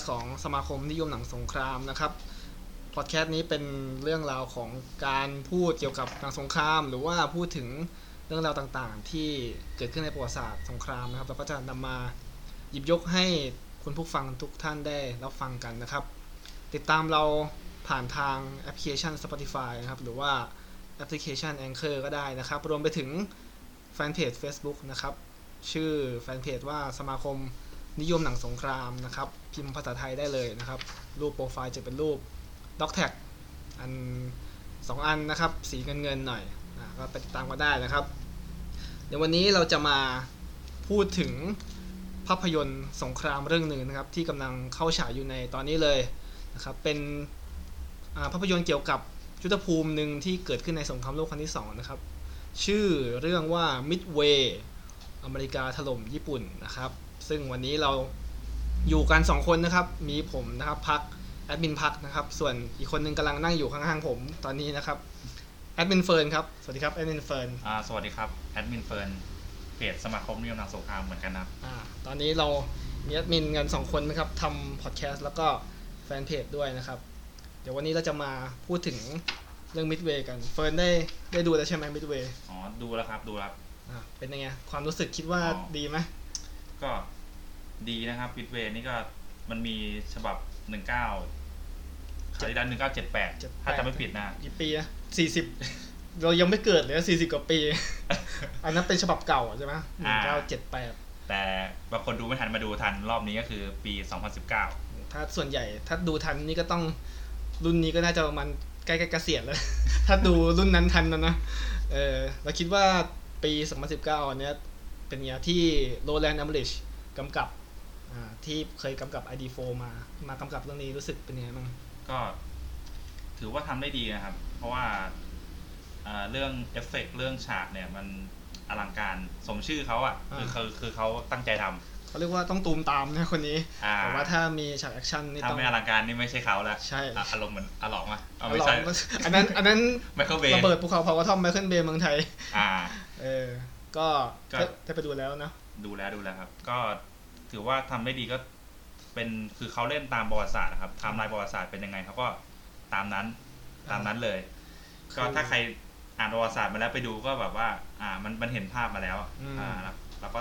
ต์ของสมาคมนิยมหนังสงครามนะครับพอดแคสต์นี้เป็นเรื่องราวของการพูดเกี่ยวกับหนังสงคราม หรือว่าพูดถึงเรื่องราวต่างๆ ที่เกิดขึ้นในประวัติศาสตร์สงครามนะครับเราก็จะนำมาหยิบยกให้คุณผู้ฟังทุกท่านได้รับฟังกันนะครับ ติดตามเราผ่านทางแอปพลิเคชัน Spotify นะครับหรือว่าแอปพลิเคชัน Anchor ก็ได้นะครับ รวมไปถึงแฟนเพจ Facebook นะครับ ชื่อแฟนเพจว่าสมาคม นิยมหนังสงครามนะครับ พิมพ์ภาษาไทยได้เลยนะครับ รูปโปรไฟล์จะเป็นรูปด็อกแท็กอันสองอันนะครับ สีเงินเงินๆหน่อยอก็ไปติดตามก็ได้นะครับ เดี๋ยววันนี้เราจะมาพูดถึงภาพยนตร์สงครามเรื่องหนึ่งนะครับ ที่กำลังเข้าฉายอยู่ในตอนนี้เลยนะครับ เป็นภาพยนตร์เกี่ยวกับยุทธภูมิหนึ่งที่เกิดขึ้นในสงครามโลกครั้งที่สองนะครับ ชื่อเรื่องว่า Midway อเมริกาถล่มญี่ปุ่นนะครับ ซึ่งวันนี้เราอยู่กัน 2 คนนะครับ มีผมนะครับพักแอดมินพักนะครับ ส่วนอีกคนหนึ่งกำลังนั่งอยู่ข้างๆผมตอนนี้นะครับแอดมินเฟิร์นครับ สวัสดีครับแอดมินเฟิร์นอ่าสวัสดีครับแอดมินเฟิร์นเพจสมาคมนิยมหนังสงครามเหมือนกันนะครับอ่าตอนนี้เรามีแอดมินกัน 2 คนนะครับทำพอดแคสต์แล้วก็แฟนเพจด้วยนะครับ เดี๋ยววันนี้เราจะมาพูดถึงเรื่อง Midway กันเฟิร์นได้ได้ดูแล้วใช่ไหม Midway อ๋อดูแล้วครับดูแล้วครับอ่าเป็นยังไงความรู้สึกคิดว่าอ๋อดีไหมก็ ดีนะครับวิดเวนี่ก็มันมีฉบับหนึ่งเก้าคาริดันหนึ่งเก้าเจ็ดแปดถ้าจะไม่ผิดนะกี่ปีนะสี่สิบเรายังไม่เกิดเลยสี่สิบกว่าปี อันนั้นเป็นฉบับเก่าใช่ไหมหนึ่งเก้าเจ็ดแปดแต่บางคนดูไม่ทันมาดูทันรอบนี้ก็คือปี2019ถ้าส่วนใหญ่ถ้าดูทันนี่ก็ต้องรุ่นนี้ก็น่าจะประมาณใกล้ๆเกษียณแล้ว ถ้าดูรุ่นนั้นทันนะนะเออเราคิดว่าปี 2019อันเนี้ยเป็นเนี้ยที่โรแลนด์ เอ็มเมอริชกำกับอ่า ที่เคยกำกับ ID4 มา มากำกับเรื่องนี้รู้สึกเป็นยังไงบ้างก็ ถือว่าทำได้ดีนะครับ เพราะว่าอ่าเรื่องเอฟเฟกต์เรื่องฉากเนี่ย มันอลังการสมชื่อเขาอะคือคือคือเขาตั้งใจทำเขาเรียกว่าต้องตูมตามนะคนนี้อ่าแต่ว่าถ้ามีฉากแอคชั่นนี่ถ้าต้องไม่อลังการนี่ไม่ใช่เขาแล้วใช่อะอารมณ์เหมือนอลองมาเอาลไม่องใช่อันนั้นอันนั้นไมเคิลเบย์ระเบิดภูเขาเผากระท่อมไมเคิลเบย์เมืองไทย อ่า เออ ก็ก็ได้ได้ไปดูแล้วนะดูแล้วดูแล้วครับ ก็ ถือว่าทำได้ดีก็เป็นคือเขาเล่นตามประวัติศาสตร์นะครับไทม์ไลน์ประวัติศาสตร์เป็นยังไงเขาก็ตามนั้นตามนั้นเลยคือก็ถ้าใครอ่านประวัติศาสตร์มาแล้วไปดูก็แบบว่า อ่ามันมันเห็นภาพมาแล้วอืมอ่าแล้วแล้วก็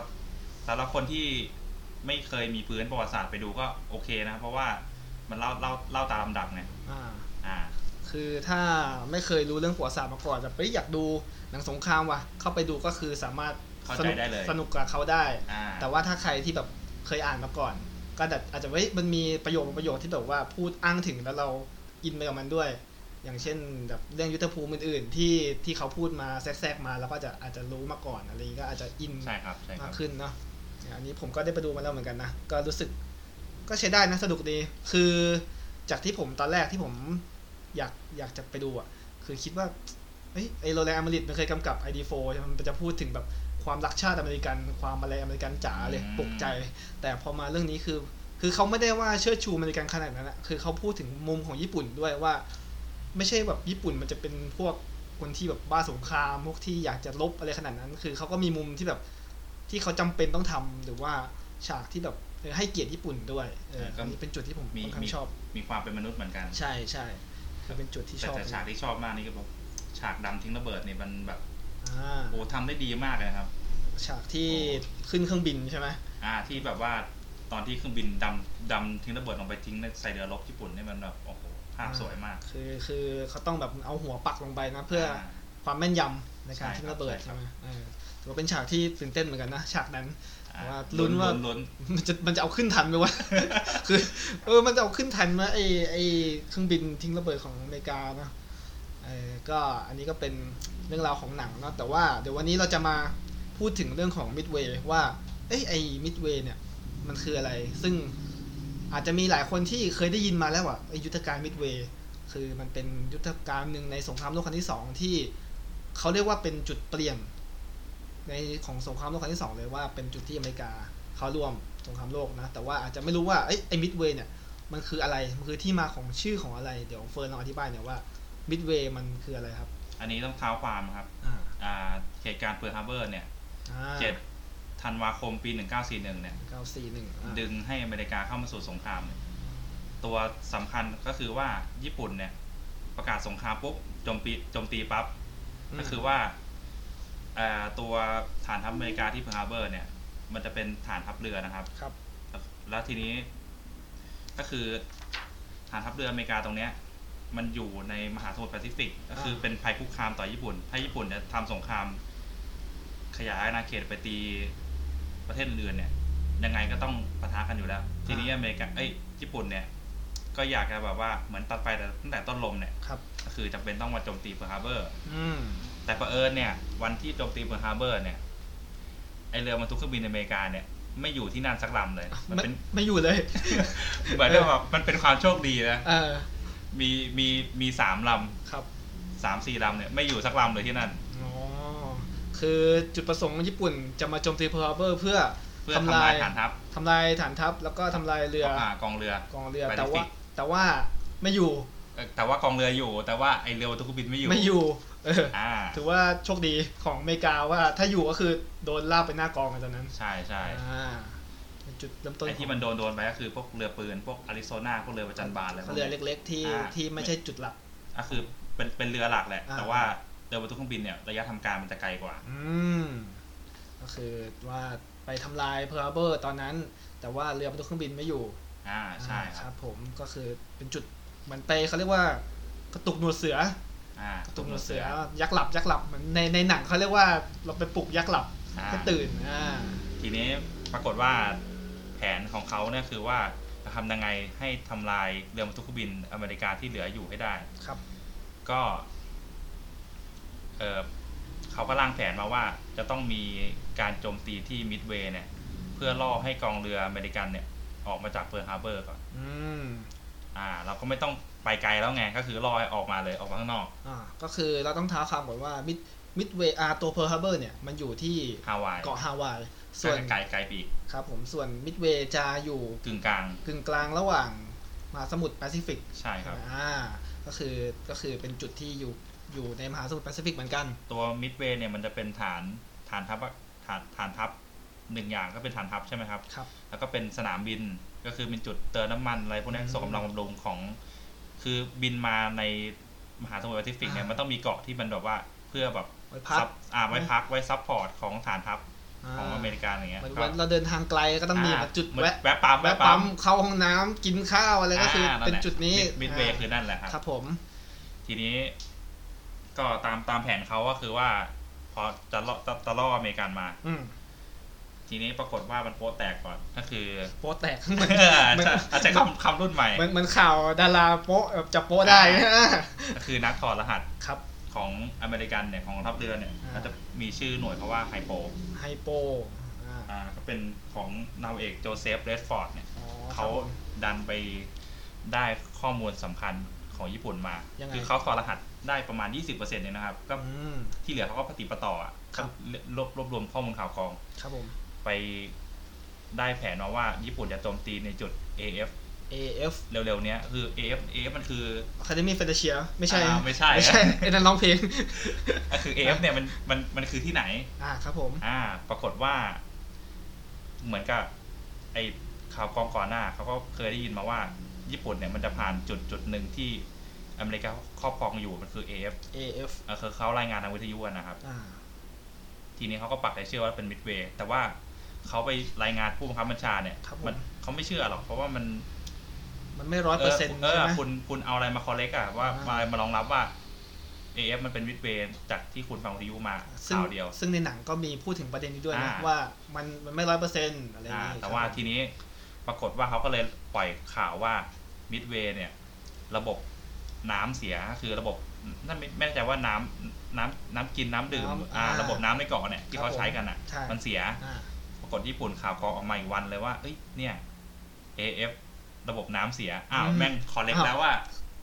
สำหรับคนที่ไม่เคยมีพื้นประวัติศาสตร์ไปดูก็โอเคนะ เพราะว่ามันเล่าเล่าเล่าตามลำดับไงอ่าอ่าคือถ้าไม่เคยรู้เรื่องประวัติศาสตร์มาก่อนแต่ไปอยากดูหนังสงครามว่ะ เข้าไปดูก็คือสามารถเข้าสใจนุกได้เลยสนุกกับเขาได้อ่าแต่ว่าถ้าใครที่แบบ เคยอ่านมาก่อน ก็แบบอาจจะเว้ยมันมีประโยคบางประโยคที่แบบว่าพูดอ้างถึงแล้วเราอินไปกับมันด้วย อย่างเช่นแบบเรื่องยุทธภูมิอื่นๆที่ที่เขาพูดมาแทรกๆมาแล้วก็จะอาจจะรู้มาก่อนอะไรอย่างงี้ก็อาจจะอินใช่ครับใช่ครับมากขึ้นเนาะอันนี้ผมก็ได้ไปดูมาแล้วเหมือนกันนะก็รู้สึกก็ใช้ได้นะสนุกดี คือจากที่ผมตอนแรกที่ผมอยากอยากจะไปดูอะ คือคิดว่าเอ้ยไอโรแลนด์ เอ็มเมอริชมันเคยกำกับ ID4 ใช่ไหมมันจะพูดถึงแบบ ความรักชาติอเมริกัน ความอะไรอเมริกันจ๋าเลยอืมปลุกใจ แต่พอมาเรื่องนี้คือ คือเขาไม่ได้ว่าเชิดชูอเมริกันขนาดนั้นอะคือเขาพูดถึงมุมของญี่ปุ่นด้วยว่า ไม่ใช่แบบญี่ปุ่นมันจะเป็นพวกคนที่แบบบ้าสงครามพวกที่อยากจะลบอะไรขนาดนั้น คือเขาก็มีมุมที่แบบที่เขาจำเป็นต้องทำหรือว่าฉากที่แบบเออให้เกียรติญี่ปุ่นด้วยเออเออก็อันนี้เป็นจุดที่ผมมีค่อนข้างมีชอบ มีความเป็นมนุษย์เหมือนกัน ใช่ใช่คือเป็นจุดที่ชแต่อบแต่ฉากที่ชอบมากนี่ก็แบบฉากดำทิ้งระเบิดนี่มันแบบอ่า โอ้ทำได้ดีมากเลยครับ ฉากที่ขึ้นเครื่องบินใช่ไหมอ่า ที่แบบว่าตอนที่เครื่องบินดำดำทิ้งระเบิดลงไปทิ้งในใส่เรือรบญี่ปุ่นนี่มันแบบโอ้โหภาพสวยมาก คือคือเขาต้องแบบเอาหัวปักลงไปนะเพื่ออาความแม่นยำในการใช่ทิ้งครับระเบิดใช่ครัใช่บไหมเออถือว่าเป็นฉากที่ตื่นเต้นเหมือนกันนะฉากนั้นอ่าว่าลุ้นว่าลุ้นมันจะมันจะเอาขึ้นทันไหมวะคือ เออมันจะเอาขึ้นทันไหมไอไอเครื่องบินทิ้งระเบิดของอเมริกานะเออ ก็อันนี้ก็เป็นเรื่องราวของหนังเนาะแต่ว่าเดี๋ยววันนี้เราจะมาพูดถึงเรื่องของ Midway ว่าเอ้ยไอ Midway เนี่ยมันคืออะไร ซึ่งอาจจะมีหลายคนที่เคยได้ยินมาแล้วว่าไอยุทธการ Midway คือมันเป็นยุทธการหนึ่งในสงครามโลกครั้งที่สองที่เขาเรียกว่าเป็นจุดเปลี่ยนในของสงครามโลกครั้งที่สองเลยว่าเป็นจุดที่อเมริกาเขาร่วมสงครามโลกนะ แต่ว่าอาจจะไม่รู้ว่าเอ้ไอ้มิดเวย์เนี่ยมันคืออะไร มันคือที่มาของชื่อของอะไร เดี๋ยวเฟิร์นลองอธิบายหน่อยว่า มิดเวย์มันคืออะไรครับ อันนี้ต้องเท้าความครับอ่าอ่าเหตุการณ์เพิร์ลฮาร์เบอร์เนี่ยอ่าเจ็ดธันวาคมปี 1941 เนี่ยเก้าสี่หนึ่งดึงให้อเมริกาเข้ามาสู่สงครามเนี่ยตัวสำคัญก็คือว่าญี่ปุ่นเนี่ย ประกาศสงครามปุ๊บโจมตีโจมตีปั๊บอืมก็คือว่าเอ่อตัวฐานทัพอเมริกาที่เพิร์ลฮาร์เบอร์เนี่ย มันจะเป็นฐานทัพเรือนะครับ ครับ แล้วแล้วทีนี้ก็คือฐานทัพเรืออเมริกาตรงเนี้ย มันอยู่ในมหาสมุทรแปซิฟิก ก็คือเป็นภัยคุกคามต่อญี่ปุ่น ถ้าญี่ปุ่นเนี่ยทำสงคราม ขยายอาณาเขตไปตีประเทศอื่นๆเนี่ย ยังไงก็ต้องปะทะกันอยู่แล้ว ทีนี้อเมริกาเอ้ยญี่ปุ่นเนี่ย ก็อยากจะแบบว่าเหมือนตัดไฟแต่ตั้งแต่ต้นลมเนี่ยครับก็คือจำเป็นต้องมาโจมตีเพิร์ลฮาร์เบอร์อืมแต่เผอิญเนี่ย วันที่โจมตีเพิร์ลฮาร์เบอร์เนี่ยไอเรือบรรทุกเครื่องบินอเมริกาเนี่ยไม่อยู่ที่นั่นสักลำเลย มันไม่เป็นไม่อยู่เลย เหมือนกับแบบมันเป็นความโชคดีนะเออ มีมีมีสามลำครับสามสี่ลำเนี่ยไม่อยู่สักลำเลยที่นั่นอ๋อคือจุดประสงค์ของญี่ปุ่นจะมาโจมตีเพิร์ลฮาร์เบอร์เพื่อเพื่อทำลายฐานทัพทำลายฐานทัพแล้วก็ทำลายเรืออ่ากองเรือกองเรือ Pacific แต่ว่าแต่ว่าไม่อยู่เอ่อแต่ว่ากองเรืออยู่แต่ว่าไอเรือบรรทุกเครื่องบินไม่อยู่ไม่อยู่เอออ่าถือว่าโชคดีของอเมริกาว่าถ้าอยู่ก็คือโดนราบเป็นหน้ากลองกันตอนนั้น ใช่ใช่อ่า เป็นจุดเริ่มต้นไอที่มันโดนโดนไปก็คือพวกเรือปืนพวกอาริโซนาพวกเรือประจันบานอะไรพวกเรือนี้เล็ก ๆ ที่อ่าที่ไม่ใช่จุดหลักก็คือเป็นเป็นเรือหลักแหละอ่าแต่ว่าเรือบรรทุกเครื่องบินเนี่ยระยะทำการมันจะไกลกว่า อืมก็คือว่าไปทำลายเพิร์ลฮาร์เบอร์ตอนนั้น แต่ว่าเรือบรรทุกเครื่องบินไม่อยู่ อ่าใช่อ่าครับ ผมก็คือเป็นจุดเหมันไปเขาเรียกว่ากระตุกหนวดเสืออ่ากระตุกหนวดเสือยักษ์หลับยักษ์หลับเหมือนในในหนังเขาเรียกว่าเราไปปลุกยักษ์หลับอ่าให้ตื่นอ่าทีนี้ปรากฏว่า แผนของเขาเนี่ยคือว่าจะทำยังไงให้ทำลายเรือบรรทุกเครื่องบินอเมริกาที่เหลืออยู่ให้ได้ ครับ ก็เออเขาก็ร่างแผนมาว่าจะต้องมีการโจมตีที่มิดเวย์เนี่ย เพื่อล่อให้กองเรืออเมริกันเนี่ย ออกมาจากเพิร์ลฮาร์เบอร์ก่อนอืมอ่า เราก็ไม่ต้องไปไกลแล้วไงก็คือล่อให้ออกมาเลยออกมาข้างนอก อ่าก็คือเราต้องเท้าความก่อนว่ามิด มิดเวย์อาตัวเพิร์ลฮาร์เบอร์เนี่ย มันอยู่ที่ฮาวายเกาะฮาวาย ส่ส่ววนนไกลไกลปีกครับผมส่วนมิดเวย์จะอยู่กึ่งกลางกึ่งกลางระหว่างมหาสมุทรแปซิฟิกใช่ครับอ่าก็คือก็คือเป็นจุดที่อยู่อยู่ในมหาสมุทรแปซิฟิกเหมือนกัน ตัวมิดเวย์เนี่ยมันจะเป็นฐานฐานทัพอะฐานฐานทัพหนึ่งอย่างก็เป็นฐานทัพใช่ไหมครับครับ แล้วก็เป็นสนามบินก็คือเป็นจุดเติมน้ำมันอะไรพวกนี้อืมส่งกำลังบำรุงของ คือบินมาในมหาสมุทรแปซิฟิกเนี่ยอ่ามัมันต้องมีเกาะที่มันแบบว่าเพื่อแบบ ไว้พักซับอ่าไว้พักไว้ support ของฐานทัพของอเมริกาอย่างเงี้ยเหมือนก็วันเราเดินทางไกลก็ต้องมีอ่าแบบจุดเหมือนแวะแวะปั๊มแวะปั๊มเข้าห้องน้ำกินข้าวอะไรก็คืออาเป็นแหละจุดนี้มิดเวย์าคือนั่นแหละครับครับผม ทีนี้ ก็ตามตามแผนเขาก็คือว่า พอจะล่อจะจะล่ออเมริกันมา อืมทีนี้ปรากฏว่ามันโป๊ะแตกก่อนก็คือ โป๊ะแตกเหมือนเออเหมือนอาจจะคำคำรุ่นใหม่เหมือนเหมือนข่าวดาราโป๊ะแบบจะโป๊ะได้นะก็คือนักถอดรหัสครับ ของอเมริกันเนี่ยของกองทัพเรือเนี่ยอ่าก็จะมีชื่อหน่วยเพราะว่าไฮโปไฮโปอ่าอ่าก็เป็นของนาวาเอกโจเซฟเรดฟอร์ดเนี่ยอ๋อเขาครับผมดันไปได้ข้อมูลสำคัญของญี่ปุ่นมายังไงคือเขาถอดรหัสได้ประมาณ 20%เองนะครับ ก็อืมที่เหลือเขาก็ปฏิดประต่ออะครับก็รวบรวบรวมข้อมูลข่าวกรอง ครับผม ไปได้แผนมาว่าญี่ปุ่นจะโจมตีในจุด AF AF เร็วๆเนี้ยคือ AF AF มันคือ Academy Fantasia ไม่ใช่อ่าไม่ใช่ไม่ใช่ไอ้นั่นร้องเพลงก็คือ AF เนี่ยมันมันมันคือที่ไหน อ่าครับผม อ่า ปรากฏว่า เหมือนกับ ไอข่าวกองก่อนหน้าเขาก็เคยได้ยินมาว่า ญี่ปุ่นเนี่ยมันจะผ่านจุดจุดหนึ่งที่อเมริกาครอบครองอยู่มันคือ AF AF เออคือเขารายงานทางวิทยุอะนะครับอ่าทีนี้เขาก็ปักใจเชื่อว่าเป็นมิดเวย์แต่ว่าเขาไปรายงานผู้บังคับบัญชาเนี่ยครับผมมันเขาไม่เชื่อหรอกเพราะว่ามัน มันไม่ร้อยเปอร์เซ็นต์เอใช่อไหมคุณคุณเอาอะไรมาคอลเลกอะว่าอ่ามมามาลองรับว่า AF มันเป็นมิดเวย์จากที่คุณฟังวิทยุมาซึ่งข่าวเดียว ซึ่งในหนังก็มีพูดถึงประเด็นนี้ด้วยนะอ่าว่ามันมันไม่ร้อยเปอร์เซ็นต์อะไรอย่างอ่านี้แต่ว่าครับทีนี้ปรากฏว่าเขาก็เลยปล่อยข่าวว่ามิดเวย์เนี่ย ระบบน้ำเสียคือระบบนั่นไม่ไม่แน่ใจว่าน้ำน้ำน้ำกินน้ำดื่มอ่าระบบน้ำในเกาะเนี่ยที่เขาใช้กันอะใช่มันเสียอ่าปรากฏญี่ปุ่นข่าวกรองออกมาอีกวันเลยว่าเอ้ยเนี่ย AF ระบบน้ำเสีย อ้าวอืมแม่งคอลเลกอ้าวแล้วว่า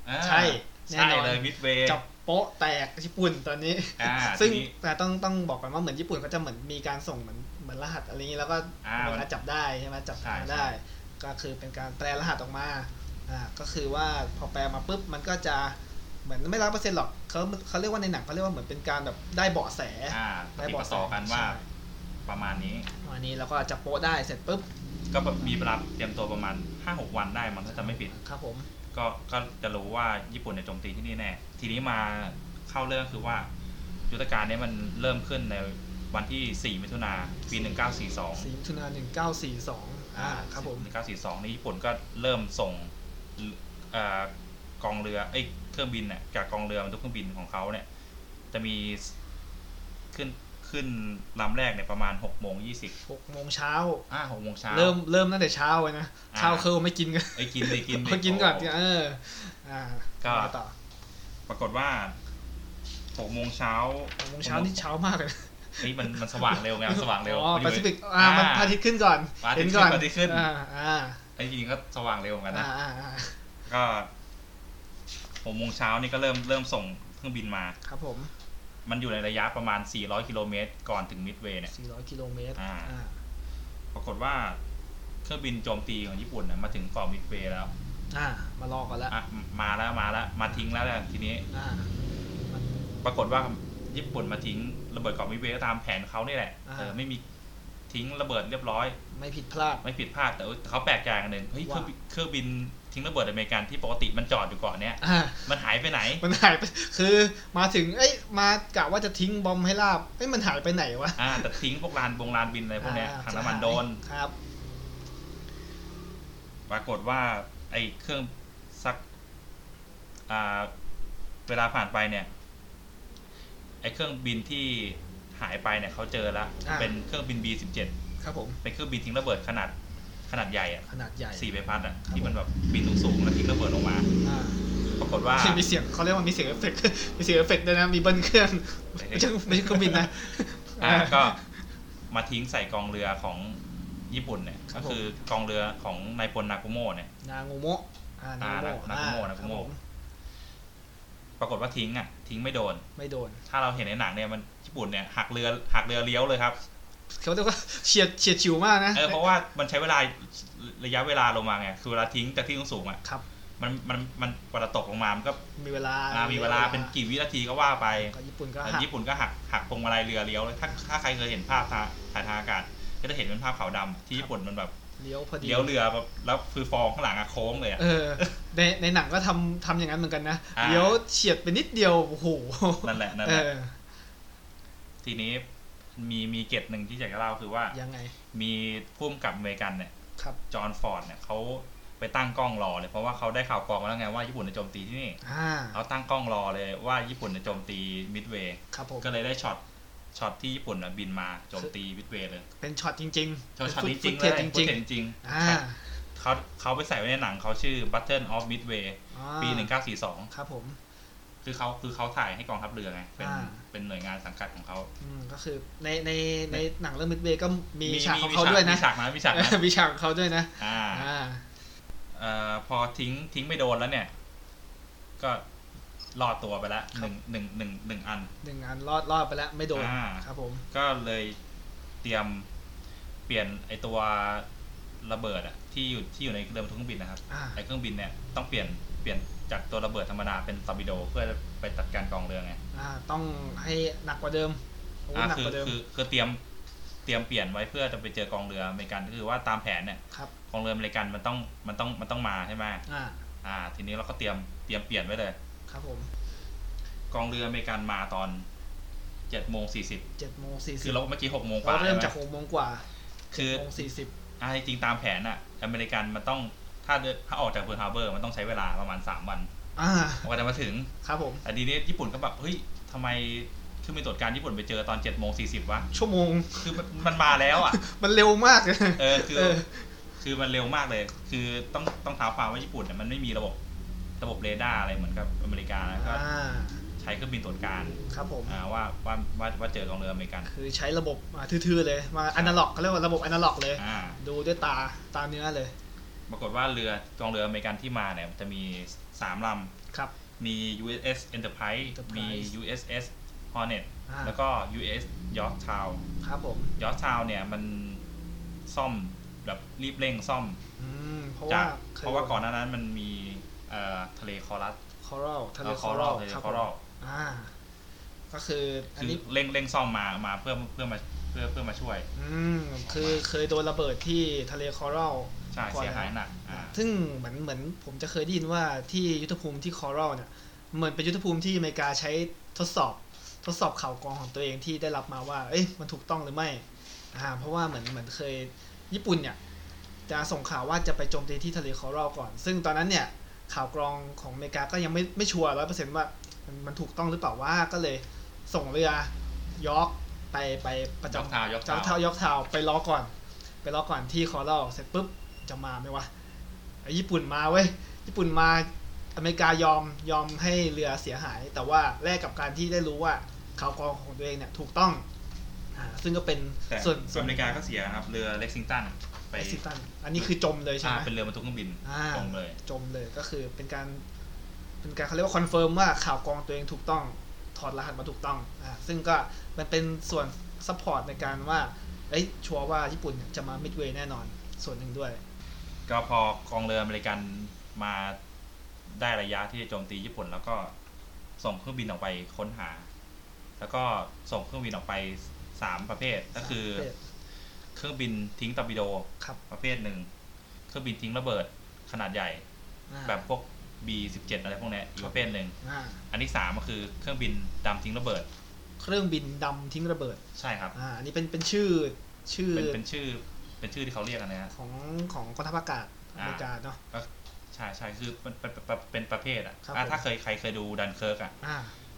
อ่าใช่แน่ใช่นอนเลยมิดเวย์จับโป๊ะแตกญี่ปุ่นตอนนี้อ่าซึ่งทีนี้แต่ต้องต้องบอกก่อนว่าเหมือนญี่ปุ่นเขาจะเหมือนมีการส่งเหมือนเหมือนรหัสอะไรอย่างนี้แล้วก็อ่าเวลาจับได้ใช่ไหมจับใช่ทางได้ ก็คือเป็นการแปลรหัสออกมาอ่าก็คือว่าพอแปลมาปุ๊บมันก็จะเหมือนไม่ร้อยเปอร์เซ็นต์หรอกเขาเขาเรียกว่าในหนังเขาเรียกว่าเหมือนเป็นการแบบได้เบาะแสอ่าปได้ฏิดเบาะประแสต่อกันว่าใช่ ประมาณนี้วันนี้เราก็จับโป๊ะได้เสร็จปุ๊บ ก็มีเวลาเตรียมตัวประมาณ5-6วันได้มันถ้าจะไม่ผิดครับผม ก็ก็จะรู้ว่าญี่ปุ่นเนี่ยโจมตีที่นี่แน่ทีนี้มาเข้าเรื่องคือว่า ยุทธการเนี้มันเริ่มขึ้นในวันที่ 4 มิถุนาปี 1942สีมิถุนาหนึ่งเก้าสี่สองอ่า ครับผม 1942 นี่ญี่ปุ่นก็เริ่มส่งเอ่อกองเรือเอ้ยเครื่องบินเนี่ยจากกองเรือบรรทุกเครื่องบินของเขาเนี่ย จะมีขึ้น ขึ้นลำแรกเนี่ยประมาณ6โมง20หกโมงเช้าอ่า6โมงเช้าเริ่มเริ่มตั้งแต่เช้าเลยนะอ่าเช้าคือไม่กินกันไอ้ยกินเลยกินเลยเขากินก่อนโโหเอออ่าก็มาต่อปรากฏว่า6โมงเช้าหกโมงเช้านี่เช้ามากเลยเฮ้ยมันมันสว่างเร็วไงมันสว่างเร็วอ๋อมันอแปยู่ซิฟิกอ่ามันพระอาทิตย์ขึ้นก่อนพระอาทิเห็ตนย์ก่อนขึ้นพระอาทิตย์ขึ้นอ่าอ่าไอ้จริงๆก็สว่างเร็วเหมือนกันอ่านะอ่าอ่าก็หกโมงเช้านี่ก็เริ่มเริ่มส่งเครื่องบินมาครับผม มันอยู่ในระยะประมาณ 400 กิโลเมตร ก่อนถึงมิดเวย์เนี่ย 400 กิโลเมตรอ่าอ่า ปรากฏว่าเครื่องบินโจมตีของญี่ปุ่นนะมาถึงเกาะมิดเวย์แล้ว อ่า มารอกันแล้ว อะ มาแล้วมาแล้ว มาทิ้งแล้วแหละทีนี้ อ่ามันปรากฏว่าญี่ปุ่นมาทิ้งระเบิดเกาะมิดเวย์ก็ตามแผนเขานี่แหละอ่าเออ ไม่มีทิ้งระเบิดเรียบร้อย ไม่ผิดพลาด ไม่ผิดพลาด แต่ว่าเขาแปลกใจกันหนึ่งเฮ้ยเครื่องว่าบินเครื่องบิน ทิ้งระเบิดอเมริกันที่ปกติมันจอดอยู่เกาะเนี้ยอ่ามันหายไปไหน มันหายไปคือมาถึงเอ้ยมากะว่าจะทิ้งบอมให้ราบเอ้ยมันหายไปไหนวะอ่าแต่ทิ้งพวกลานบงลานบินอะไรพวกเนี้ยอ่าถังน้ำมันโดนครับ ปรากฏว่า ไอ้เครื่องสักอ่าเวลาผ่านไปเนี่ย ไอ้เครื่องบินที่หายไปเนี่ยเขาเจอแล้วอ่าเป็นเครื่องบิน B17 ครับผมเป็นเครื่องบินทิ้งระเบิดขนาด ขนาดใหญ่อะขนาดใหญ่ สี่ใบพัดอะครับที่มันแบบบินสูงๆแล้วทิ้งระเบิดลงมาอ่าปรากฏว่ามีเสียงเขาเรียกว่ามีเสียงเอฟเฟกต์มีเสียงเอฟเฟกต์ด้วยนะมีเบิ้ลเครื่องไม่ใช่ไม่ใช่เครื่องบินนะอ่าก็มาทิ้งใส่กองเรือของญี่ปุ่นเนี่ยครับผมก็คือกองเรือของนายพลนากุโมะเนี่ยนางูโมะอ่านางูโมะอ่านางูโมะอ่านางูโมะครับผมปรากฏว่าทิ้งอะทิ้งไม่โดน ไม่โดน ถ้าเราเห็นในหนังเนี่ยมันญี่ปุ่นเนี่ยหักเรือหักเรือเลี้ยวเลยครับ เขาเรียกว่าเฉียดเฉียดฉิวมากนะเออเพราะว่ามันใช้เวลาระยะเวลาลงมาไงคือเวลาทิ้งจากที่สูงๆอะครับมันมันมันกว่าจะตกลงมา มันก็มีเวลาอ่ามีเวลาเป็นกี่วินาทีก็ว่าไปก็ญี่ปุ่นก็แต่หักญี่ปุ่นก็หักหักพวงมาลัยเรือเลี้ยวเลยถ้าถ้าใครเคยเห็นภาพทางถ่ายทางอากาศ ก็จะเห็นเป็นภาพขาวดำที่ญี่ปุ่นมันแบบเลี้ยวพอดีเลี้ยวเรือแบบแล้วคือฟองข้างหลังอะโค้งเลยอะเออในในหนังก็ทำทำอย่างนั้นเหมือนกันนะอ่าเลี้ยวเฉียดไปนิดเดียวโอ้โหนั่นแหละนั่นเอแหละอทีนี้ มีมีเกตหนึ่งที่อยากจะเล่าคือว่ายังไง มีผู้กำกับอเมริกันเนี่ยครับจอห์นฟอร์ดเนี่ยเขาไปตั้งกล้องรอเลยเพราะว่าเขาได้ข่าวกรองมาแล้วไงว่าญี่ปุ่นจะโจมตีที่นี่อ่าเขาตั้งกล้องรอเลยว่าญี่ปุ่นจะโจมตีมิดเวย์ครับผมก็เลยได้ช็อตช็อตที่ญี่ปุ่นน่ะบินมาโจมตีมิดเวย์เลย เป็นช็อตจริงๆช็อตช็อตนี้จฟุริงตเลเทยจจฟุตริงเทจจริงๆอ่าใช่เขาเขาไปใส่ไว้ในหนังเขาชื่อ Battle of Midway อ่าปี 1942 ครับผม คือเขาคือเขาถ่ายให้กองทัพเรือไง เป็นอ่าเป็นหน่วยงานสังกัดของเขาอืมก็คือในในในหนังเรื่องมิดเวย์ก็มีฉากมีของเขาด้วยนะมีฉากนะมีฉากนะเออมีฉากของเขาด้วยนะ อ่าอ่าเอ่อพอทิ้งทิ้งไม่โดนแล้วเนี่ย ก็รอดตัวไปแล้วหนึ่งหนึ่งหนึ่งหนึ่งอันหนึ่งงานรอดรอดไปแล้วไม่โดนอ่าครับผมก็เลยเตรียมเปลี่ยนไอตัวระเบิดอะที่อยู่ที่อยู่ในเรือบรรทุกเครื่องบินนะครับอ่าไอเครื่องบินเนี่ยต้องเปลี่ยนเปลี่ยน จากตัวระเบิดธรรมดาเป็นตอร์ปิโดเพื่อไปจัดการกองเรือไงอ่าต้องให้หนักกว่าเดิมโอ้อ่าหนักคืกอว่าเดิมคือคือเตรียมเตรียมเปลี่ยนไว้เพื่อจะไปเจอกองเรืออเมริกันก็คือว่าตามแผนเนี่ยครับกองเรืออเมริกันมันต้องมันต้องมันต้องมาใช่ไหมอ่าอ่า ทีนี้เราก็เตรียมเตรียมเปลี่ยนไว้เลย ครับผมกองเรืออเมริกันมาตอนเจ็ดโมงสี่สิบเจ็ดโมงสี่สิบคือเราเมื่อกี้หกโมงกเราว่าเริ่มใช่ไหมจากหกโมงกว่าคือ โมงสี่สิบอ่าจริงๆตามแผนอะอเมริกันมันต้อง ถ้าเดินถ้าออกจากเพิร์ลฮาร์เบอร์มันต้องใช้เวลาประมาณสามวันอ่ากว่าจะมาถึงครับผมแต่ทีนี้ญี่ปุ่นก็แบบเฮ้ยทำไมขึ้นไปตรวจการญี่ปุ่นไปเจอตอนเจ็ดโมงสี่สิบวะชั่วโมงคือมันมันมาแล้วอะ มันเร็วมากเลยเออคือเออคือมันเร็วมากเลย คือต้องต้องท้าวความว่าญี่ปุ่นเนี่ยมันไม่มีระบบระบบเรดาร์อะไรเหมือนกับอเมริกานะก็อ่าใช้เครื่องบินตรวจการครับผมอ่าว่าว่าว่าว่าเจอกองเรืออเมริกัน คือใช้ระบบมาทื่อๆเลยมาอนาล็อกเขาเรียกว่าระบบอนาล็อกเลยอ่าดูด้วยตาตาเนื้อเลย ปรากฏว่าเรือกองเรืออเมริกันที่มาเนี่ยจะมีสามลำครับ มี USS Enterprise Enterprise มี USS Hornet อ่าแล้วก็ US Yorktown ครับผม Yorktown เนี่ยมันซ่อมแบบรีบเร่งซ่อมอืมเพราะจาว่ากเพราะว่าก่อนหน้านั้นมันมีเอ่อทะเลคอรัสคอรัลทะเลเอ่อคอรัลทะเลครับคอรัลอ่าก็คืออันคือนี้เร่งเร่งซ่อมมามาเพื่อเพื่อมาเพื่อเพื่อมาช่วย อืมคือเคยโดนระเบิดที่ทะเลคอรัล ใช่ก่อนเสียหายหนักอ่าซึ่งเหมือนเหมือนผมจะเคยได้ยินว่าที่ยุทธภูมิที่คอรัลเนี่ยเหมือนเป็นยุทธภูมิที่อเมริกาใช้ทดสอบทดสอบข่าวกรองของตัวเองที่ได้รับมาว่า เอ้ยมันถูกต้องหรือไม่อ่าเพราะว่าเหมือนเหมือนเคยญี่ปุ่นเนี่ยจะส่งข่าวว่าจะไปโจมตีที่ทะเลคอรัลก่อน ซึ่งตอนนั้นเนี่ยข่าวกรองของอเมริกาก็ยังไม่ไม่ชัวร์ร้อยเปอร์เซ็นต์ว่ามันมันถูกต้องหรือเปล่าว่าก็เลยส่งเรือยอร์กไปไปประยกจำเท้ายกเจ้าเท้าเท้ายกเท้าไปรอก่อน ไปรอก่อนที่คอรัลเสร็จปุ๊บ จะมาไหมวะไอ้ญี่ปุ่นมาเว้ยญี่ปุ่นมาอเมริกายอมยอมให้เรือเสียหาย แต่ว่าแลกกับการที่ได้รู้ว่าข่าวกรองของตัวเองเนี่ยถูกต้องอ่าซึ่งก็เป็นแต่ส่วนส่วนอเมริกาก็เสียนะครับเรือเล็กซิงตันไปไปซิตันอันนี้คือจมเลยใช่อ่าไหมเป็นเรือบรรทุกเครื่องบินอ่าตรงเลยจมเลยก็คือเป็นการเป็นการเขาเรียกว่า confirm ว่าข่าวกรองตัวเองถูกต้องถอดรหัสมาถูกต้องอ่าซึ่งก็มันเป็นส่วน support ในการว่าเอ้ยชัวร์ว่าญี่ปุ่นเนี่ยจะมามิดเวย์แน่นอนส่วนหนึ่งด้วย ก็พอกองเรืออเมริกันมาได้ระยะที่จะโจมตีญี่ปุ่น แล้วก็ส่งเครื่องบินออกไปค้นหา แล้วก็ส่งเครื่องบินออกไปสามประเภทก็คือประเภทเครื่องบินทิ้งตอร์ปิโดครับประเภทหนึ่งเครื่องบินทิ้งระเบิดขนาดใหญ่อ่าแบบพวก B17 อะไรพวกเนี้ยอีกประเภทหนึ่งอ่าอันที่สามก็คือเครื่องบินดำทิ้งระเบิด เครื่องบินดำทิ้งระเบิด ใช่ครับ อ่า อันนี้เป็นเป็นชื่อชื่อเป็นเป็นชื่อ เป็นชื่อที่เขาเรียกกันนะฮะของของกองทัพอากาศอเมริกาเนาะก็ใช่ใช่คือมันเป็นเป็นเป็นประเภทอะครับอะผมถ้าเคยใครเคยดูดันเคิร์กอะอ่า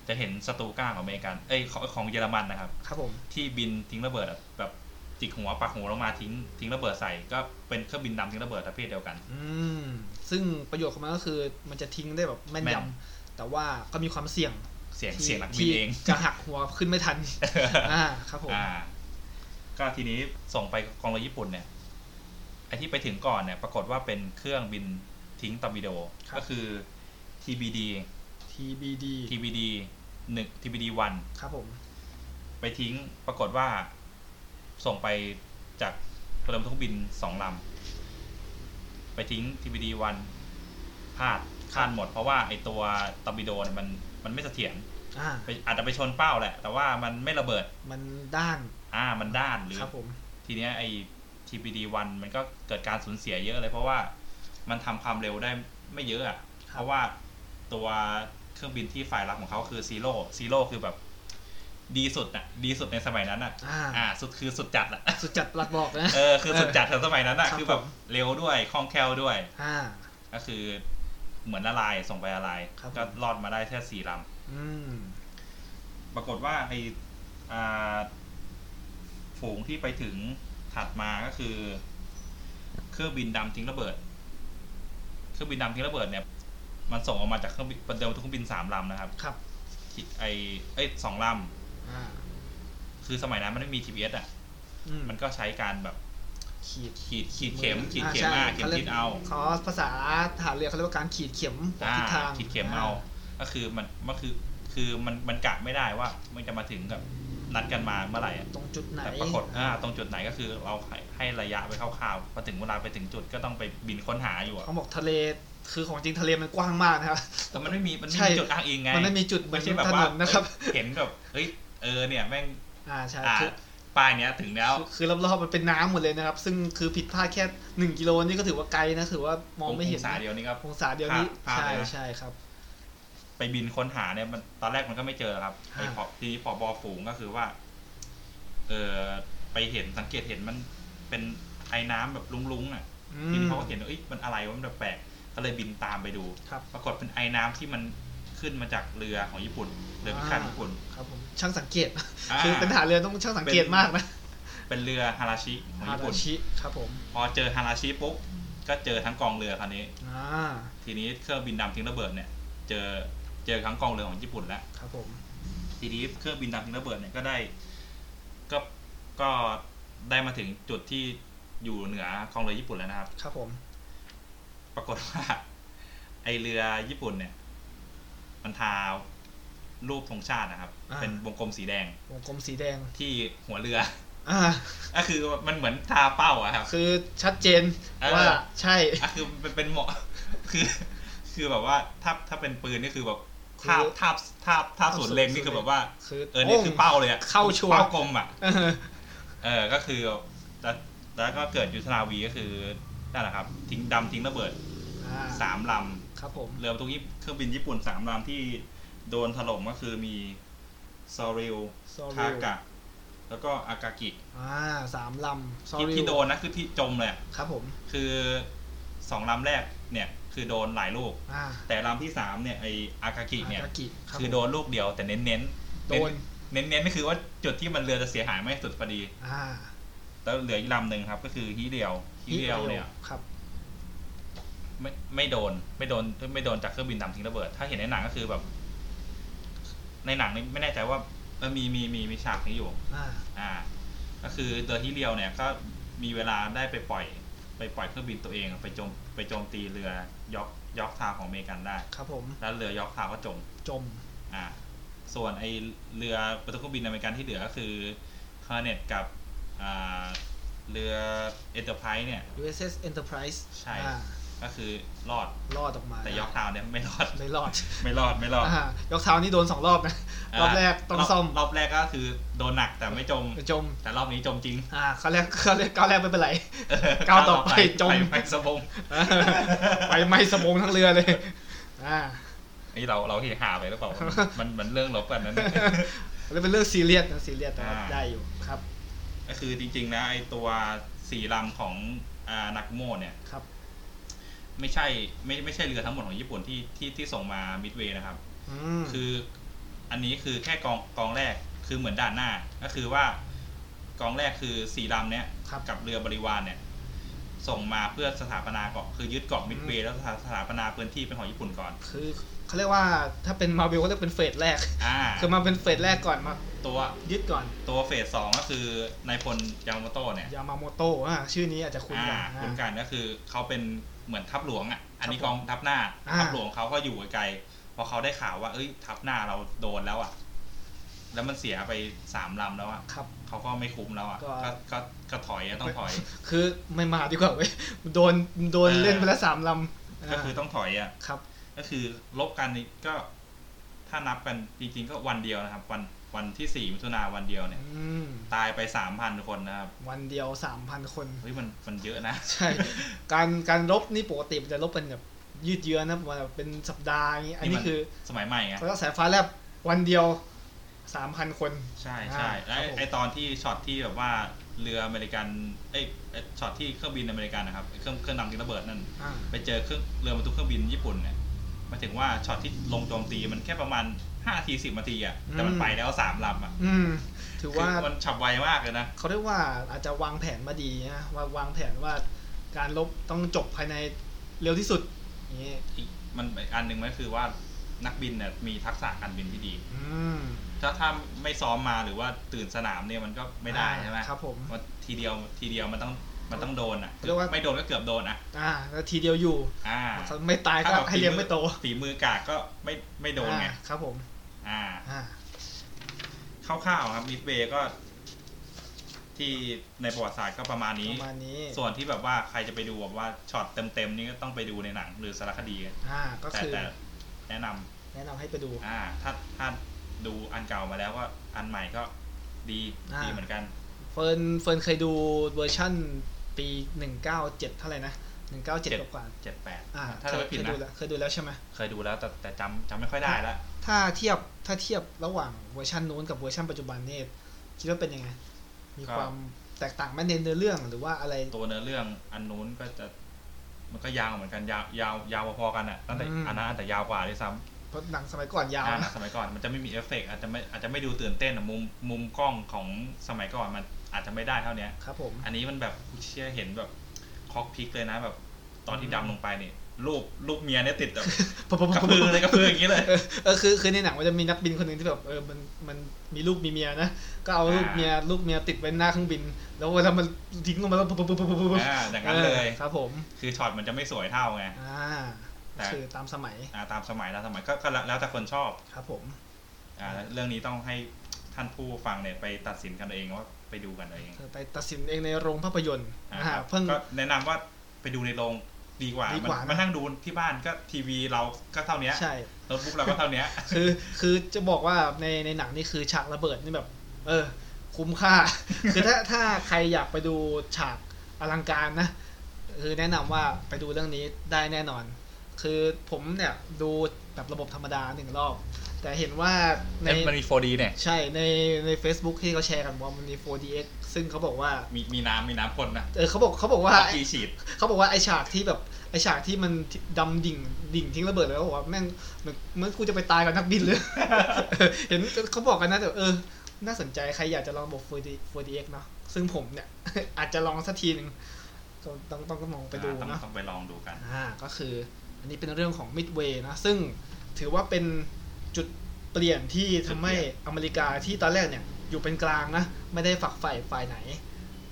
จะเห็นสตูก้าของอเมริกันเอ้ยของของเยอรมันนะครับ ครับผมที่บินทิ้งระเบิดอะแบบจิกหัวปักหัวลงมาทิ้งทิ้งระเบิดใส่ก็เป็นเครื่องบินดำทิ้งระเบิดประเภทเดียวกัน อืมซึ่งประโยชน์ของมันก็คือมันจะทิ้งได้แบบแม่นแม่นยำแต่ว่าก็มีความเสี่ยงเสี่ยงที่เสี่ยงนักบินที่เองจะหักหัวขึ้นไม่ทัน อ่า ครับผมอ่า ก็ทีนี้ส่งไปกองเรือญี่ปุ่นเนี่ยไอที่ไปถึงก่อนเนี่ยปรากฏว่าเป็นเครื่องบินทิ้งตอร์ปิโดก็คือ TBD TBD TBD หนึ่ง TBD one ครับผม ไปทิ้งปรากฏว่า ส่งไปจากเรือบรรทุกบินสองลำไปทิ้ง TBD วันพลาดพลาดหมด เพราะว่าไอตัวตอร์ปิโดเนี่ยมันมันไม่เสถียรอ่า ไปอาจจะไปชนเป้าแหละ แต่ว่ามันไม่ระเบิด มันด้าน อ่ามันด้านหรือครับผมทีเนี้ยไอ TBD 1 มันก็เกิดการสูญเสียเยอะเลย เพราะว่ามันทำความเร็วได้ไม่เยอะอะครับเพราะว่าตัวเครื่องบินที่ฝ่ายรับของเขาคือซีโร่ซีโร่คือแบบ ดีสุดอะดีสุดในสมัยนั้นอะอ่าอ่า สุดคือสุดจัดอะสุดจัดปลัดบอกนะ เออ คือสุดจัดในสมัยนั้นอะครับคือแบบผมเร็วด้วย คล่องแคล่วด้วย อ่า ก็คือเหมือนละลาย ส่งไปละลายครับก็ผมรอดมาได้แค่สี่ลอืมำปรากฏว่าไออ่า ฝูงที่ไปถึงถัดมาก็คือ เครื่องบินดำทิ้งระเบิด เครื่องบินดำทิ้งระเบิดเนี่ย มันส่งออกมาจากเครื่องบินเดิมเครื่องบินสามลำนะครับ ครับที่ไอเอ้ยสองลอ่าำคือสมัยนั้นมันไม่มี GPS อะอืมมันก็ใช้การแบบขีดขีดขีดเข็ม ขีดเข็มใช่อะเข็มรีทิยศกเอาเขาภาษาทหารเรือเขาเรียกว่าการขีดเข็มบอกอ่าทิศทางขีดเข็มเอา ก็คือมันมันคือคือมันมันกะไม่ได้ว่า มันจะมาถึงกับ นัดกันมาเมื่อไหร่อะตรงจุดไหนแต่ปรากฏอ่าตรงจุดไหนก็คือเราให้ให้ระยะไปคร่าวๆพอถึงเวลาไปถึงจุดก็ต้องไปบินค้นหาอยู่อะเขาบอกทะเลคือของจริงทะเลมันกว้างมากนะครับแต่มันไม่มีมันไม่ใช่มีจุดอ้างอิงไงมันไม่มีจุดเหมืไม่อนใช่แบบถนว่านนะครับ เห็นแบบเฮ้ยเออเนี่ยแม่งอ่าใช่อ่าคือป้ายเนี้ยถึงแล้วคือคือรอบๆมันเป็นน้ำหมดเลยนะครับ ซึ่งคือผิดพลาดแค่หนึ่งกิโลนี่ก็ถือว่าไกลนะถือว่ามองไม่เห็นองศาเดียวนี่ก็องศาเดียวนี้พลาดใช่เลยนะใช่ครับ ไปบินค้นหาเนี่ยมันตอนแรกมันก็ไม่เจอครับฮะไอ้พอทีนี้พอบอฝูงก็คือว่า เออไปเห็นสังเกตเห็นมันเป็นไอ้น้ำแบบลุ้งๆอะอืทีมนี้เขาก็เห็นว่าเอ้ยมันอะไรวะมันแปลกๆก็เลยบินตามไปดูครับปรากฏเป็นไอ้น้ำที่มันขึ้นมาจากเรือของญี่ปุ่นเรือพิฆาตญี่ปุ่นครับผมช่างสังเกตอ่าคือเป็นทหารเรือต้องช่างสังเกตมากนะเป็นเรือฮาราชิของฮาญี่ราปุ่นชิครับผมพอเจอฮาราชิปุ๊บก็เจอทั้งกองเรือคันนี้อ่าทีนี้เครื่องบินดำทิ้งระเบิดเนี่ย เจอ เจอทั้งกองเรือของญี่ปุ่นแล้วครับผมทีนี้เครื่องบินดำทิ้งระเบิดเนี่ยก็ได้ ก็ก็ได้มาถึงจุดที่อยู่เหนือกองเรือญี่ปุ่นแล้วนะครับ ครับผม ปรากฏว่า ไอเรือญี่ปุ่นเนี่ย มันทารูปธงชาตินะครับเป็นวงกลมสีแดงวงกลมสีแดง ที่หัวเรือ อ่า ก็คือมันเหมือนทาเป้าอะครับ คือชัดเจนเออ ว่าใช่ อะคือเป็นเป็นเหมาะคือ คือแบบว่าถ้าถ้าเป็นปืนนี่คือแบบ ภาพภาพภาพภาพศูนย์เล็งนี่คือแบบว่าคือเออนี่คือเป้าเลยอะเข้าชัวร์เป้ากลมอะเออเออก็คือแล้วแล้วก็เกิดยุทธนาวีก็คือนั่นแหละครับ ทิ้งดำทิ้งระเบิดอ่าสามลครับผมำเรือบรรทุกญี่เครื่องบินญี่ปุ่นสามลำที่โดนถล่มก็คือมีซอริลซอทาริลกะ แล้วก็อากากิอ่าสามลำซอที่ริลที่โดนนะคือที่จมเลยอะครับผม คือสองลำแรกเนี่ย คือโดนหลายลูก อ่าแต่ลำที่สามเนี่ยไออากากิเนี่ย อากากิรับคือผมโดนลูกเดียวแต่เน้นเน้นๆโดนเน้นเน้นๆก็คือว่าจุดที่มันเรือจะเสียหายไม่สุดพอดี อ่าแล้วเหลืออีกลำหนึ่งครับ ก็คือฮีเรียวฮีเรียวเนี่ย ครับไม่ไม่โดนไม่โดนไม่โดนจากเครื่องบินดำทิ้งระเบิด ถ้าเห็นในหนังก็คือแบบ ในหนังนี่ไม่แน่ใจว่าเออมีมีมีมีฉากนี้อยู่ อ่าอ่า ก็คือเรือฮีเรียวเนี่ยก็มีเวลาได้ไปปล่อย ไปปล่อยเครื่องบินตัวเองไปโจมไปโจมตีเรือยอกยอกทาวของอเมริกันได้ ครับผม แล้วเรือยอกทาวก็จม จม อ่า ส่วนไอเรือบรรทุกเครื่องบินอเมริกันที่เหลือก็คือฮอร์เน็ตกับอ่าเรือเอ็นเตอร์ไพรส์เนี่ย USS Enterprise ใช่ อ่า ก็คือรอดรอดออกมา แต่ยอร์กทาวน์เนี่ยไม่รอดไม่รอด ไม่รอดไม่รอดอ่ายอร์กทาวน์นี่โดนสองรอบนะรอบแรกต้องรบซ่อมรอบแรกก็คือโดนหนักแต่ไม่จมจม แต่รอบนี้จมจริง อ่าเขาแรกเขาแรกก้าวแรกไม่เป็นไรก้าวต่อไปจมไปไปสบงอ่าไปไหม่สมองทั้งเรือเลย อ่าไอ้เราเราเฮฮาไปหรือเปล่ามันมันเรื่องลบกันนั้นแล้วเป็นเรื่องซีเรียสนะซีเรียสแต่ว่าอ่าได้อยู่ครับ ก็คือจริงๆนะไอ้ตัวสี่ลำของอ่านักโมเนี่ยครับ ไม่ใช่ไม่ไม่ใช่เรือทั้งหมดของญี่ปุ่นที่ที่ที่ส่งมามิดเวย์นะครับอืมคืออันนี้คือแค่กองกองแรกคือเหมือนด่านหน้า ก็คือว่ากองแรกคือสี่ลำเนี้ยครับกับเรือบริวารเนี่ย ส่งมาเพื่อสถาปนาเกาะคือยึดเกาะมิดเวย์แล้วสถาสถาปนาพื้นที่เป็นของญี่ปุ่นก่อน คือเขาเรียกว่าถ้าเป็นมาเวลก็เรียกเป็น phase แรกอ่าคือมาเป็น phase แรกก่อนมาตัวยึดก่อนตัว phase สองก็คือนายพลยามาโตะเนี่ยยามาโมโตะอ่าชื่อนี้อาจจะคุ้นอ่ากันอ่าคุ้นกันก็คือเขาเป็น เหมือนทัพหลวงอะอันนี้ครับองทัพหน้าอ่าทัพหลวงเขาก็อยู่ไกลๆพอเขาได้ข่าวว่า เอ้ย ทัพหน้าเราโดนแล้วอะ แล้วมันเสียไปสามลำแล้วอะครับเขาก็ไม่คุ้มแล้วอะก็ก็ก็ก็ถอยอะต้องถอย คือไม่มาดีกว่าเว้ยโดนโดนเออเล่นไปแล้วสามลำก็คือต้องถอยอะครับ ก็คือลบกันนี่ก็ถ้านับกันจริงๆก็วันเดียวนะครับ วัน วันที่สี่มิถุนาวันเดียวเนี่ยอืมตายไปสามพันคนนะครับ วันเดียวสามพันคนเฮ้ยมันมันเยอะนะ ใช่ การการลบนี่ปกติมันจะลบเป็นแบบยืดเยื้อนะประมาณแบบเป็นสัปดาห์อย่างนี้อันนี่นี้มันคือสมัยใหม่ไงเขาสายฟ้าแลบวันเดียวสามพันคน ใช่ใช่อ่าและครับผมไอตอนที่ช็อตที่แบบว่าเรืออเมริกันเอ้ยไอ้ช็อตที่เครื่องบินอเมริกันนะครับไอ้เครื่องเครื่องดำทิ้งระเบิดนั่นอ่าไปเจอเครื่องเรือบรรทุกเครื่องบินญี่ปุ่นเนี่ยห มายถึงว่าช็อตที่ลงโจมตีมันแค่ประมาณห้าทีสิบนาทีอะแต่มันไปแล้วสามลำอะอืมถือว่าคือมันฉับไวมากเลยนะเขาเรียกว่าอาจจะวางแผนมาดีนะว่าวางแผนว่าการรบต้องจบภายในเร็วที่สุดอย่างนี้อีกมันอีกอันหนึ่งมันคือว่านักบินเนี่ยมีทักษะการบินที่ดีอืมถ้าถ้าไม่ซ้อมมาหรือว่าตื่นสนามเนี่ยมันก็ไม่ได้ใช่ไหมครับผมว่าทีเดียวทีเดียวมันต้องมันต้องโดนอะเรียกว่าไม่โดนก็เกือบโดนอะ อ่าแล้วทีเดียวอยู่ อ่าเขาไม่ตายก็ถ้าแบบให้เลี้ยงไม่โตฝีมือกากก็ไม่ไม่โดนไงอ่าครับผมอ่าอ่าคร่าวๆครับมิดเวย์ก็ที่ในประวัติศาสตร์ก็ประมาณนี้ประมาณนี้ ส่วนที่แบบว่าใครจะไปดูแบบว่าช็อตเต็มๆนี่ก็ต้องไปดูในหนังหรือสารคดีอ่าก็แต่คือแต่แนะนำแนะนำให้ไปดู อ่า ถ้าถ้าดูอันเก่ามาแล้วก็อันใหม่ก็ดีอ่าดีเหมือนกัน เฟิร์นเฟิร์นเคยดูเวอร์ชั่นปีหนึ่งเก้าเจ็ดเท่าไหร่นะ หนึ่งเก้าเจ็ดเจ็ดกว่าเจ็ดแปดๆอ่าถ้าเคจะยไม่เคผิดยนะดูแล้วเคยดูแล้วใช่ไหมเคยดูแล้วแต่แต่จำจำไม่ค่อยได้แล้ว ถ้าเทียบถ้าเทียบระหว่างเวอร์ชันนู้นกับเวอร์ชันปัจจุบันเนี่ยคิดว่าเป็นยังไง มีก็ความแตกต่างไหมในเนื้อเรื่องหรือว่าอะไรตัวเนื้อเรื่องอันนู้นก็จะมันก็ยาวเหมือนกันยาวยาวยาวพอๆกันอะตั้งแต่อืมอันนั้นอาจจะยาวกว่าด้วยซ้ำเพราะหนังสมัยก่อนยาวอ่านะสมัยก่อนมันจะไม่มีเอฟเฟกต์อาจจะไม่อาจจะไม่ดูตื่นเต้นอะมุมมุมกล้องของสมัยก่อนมันอาจจะไม่ได้เท่าเนี้ยครับผมอันนี้มันแบบเชื่อเห็นแบบ cockpit เลยนะแบบ ตอนที่อืมดำลงไปเนี่ยรูปรูปเมียเนี่ยติดแบบปุ๊บปุ๊บกระปุ๊บพือเลยกระพืออย่างนี้เลยเออเออคือคือในหนังมันจะมีนักบินคนหนึ่งที่แบบเออมันมันมีลูกมีเมียนะก็เอาลูกอ่าเมียลูกเมียติดไว้หน้าเครื่องบิน แล้วเวลามันทิ้งลงมาแล้วปุ๊บปุ๊บปุ๊บปุ๊บปุ๊บปุ๊บอ่าอย่างนั้นเลยออครับผม คือช็อตมันจะไม่สวยเท่าไงอ่าแต่คือตามสมัยอ่าตามสมัยตามสมัยก็ก็แล้วแล้วแต่คนชอบครับผม อ่า เรื่องนี้ต้องให้ท่านผู้ฟังเนี่ยไปตัดสินกันเองว่า ไปดูกันเองเธอไปตัดสินเองในโรงภาพยนตร์อ่าอ่าครับเพิ่งก็แนะนำว่าไปดูในโรงดีกว่าดีกว่ามันะมานั่งดูที่บ้านก็ทีวีเราก็เท่าเนี้ยใช่โน้ตบุ๊กเราก็เท่าเนี้ยคือคือจะบอกว่าในในหนังนี่คือฉากระเบิดนี่แบบ เออ คุ้มค่า คือถ้าถ้าใครอยากไปดูฉากอลังการนะคือแนะนำว่าไปดูเรื่องนี้ได้แน่นอน คือผมเนี่ยดูแบบระบบธรรมดาหนึ่งรอบ แต่เห็นว่าในมันมี 4D เนี่ย ใช่ในใน Facebook ที่เขาแชร์กันว่ามันมี 4DX ซึ่งเขาบอกว่ามีมีน้ำมีน้ำพ่นนะเออเขาบอกเขาบอกว่ากีฉีดเขาบอกว่าไอฉากที่แบบไอฉากที่มันดำดิ่งดิ่งทิ้งระเบิดแล้วบอกว่าแม่งเหมือนเหมื่อนกูจะไปตายกับนักบินเลย เห็นเขาบอกกันนะแต่เออ น่าสนใจใครอยากจะลองระบบ 4D 4DX เนาะซึ่งผมเนี่ย อาจจะลองสักทีหนึ่งก็ต้องต้องต้องลองไปดูต้องเนาะต้องไปลองดูกันอ่าก็คือ อันนี้เป็นเรื่องของ Midway นะซึ่งถือว่าเป็นจุด เปลี่ยนที่ทำให้จุดเปลี่ยนอเมริกาที่ตอนแรกเนี่ย อยู่เป็นกลางนะ ไม่ได้ฝักใฝ่ฝ่ายไหน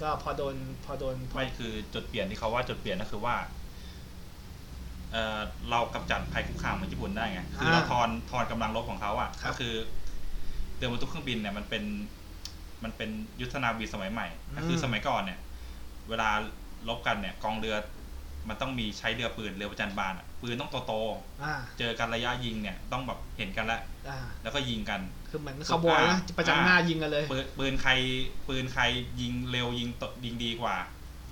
ก็พอโดนพอโดนพอไม่คือจุดเปลี่ยนที่เขาว่าจุดเปลี่ยนก็คือว่าเออเรากำจัดภัยคุกคามของญี่ปุ่นได้ไง คือเราทอนทอนกำลังรบของเขาอะ ก็คือเรือบรรทุกเครื่องบินเนี่ยมันเป็นมันเป็นยุทธนาวีสมัยใหม่ก็คือสมัยก่อนเนี่ย เวลาลบกันเนี่ย กองเรือ มันต้องมีใช้เรือปืนเรือประจันบานอะปืนต้องโตอ่าๆเจอกันระยะยิงเนี่ยต้องแบบเห็นกันแล้วอ่าแล้วก็ยิงกัน คือเหมือนคาวบอยนะประจันหน้ายิงกันเลย ปืนปืนใครปืนใครยิงเร็วยิงตยิงดีกว่า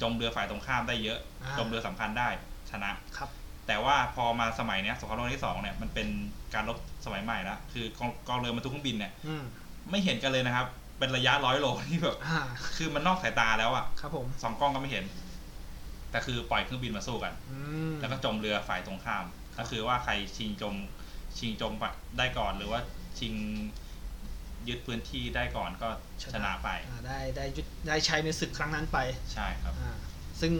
จมเรือฝ่ายตรงข้ามได้เยอะ อ่า จมเรือสำคัญได้ชนะครับ แต่ว่าพอมาสมัยเนี้ยสงครามโลกครั้งที่สองเนี่ยมันเป็นการรบสมัยใหม่แล้วคือกองกองเรือบรรทุกเครื่องบินเนี่ยอืมไม่เห็นกันเลยนะครับ เป็นระยะร้อยโลที่แบบอ่า คือมันนอกสายตาแล้วอะครับผม สองกล้องก็ไม่เห็น แต่คือปล่อยเครื่องบินมาสู้กันอืมแล้วก็จมเรือฝ่ายตรงข้าม ก็คือว่าใครชิงจมชิงจมได้ก่อนหรือว่าชิงยึดพื้นที่ได้ก่อนก็ชนะไปอ่าได้ได้ยึดได้ใช้ในศึกครั้งนั้นไป ใช่ครับอ่าซึ่ง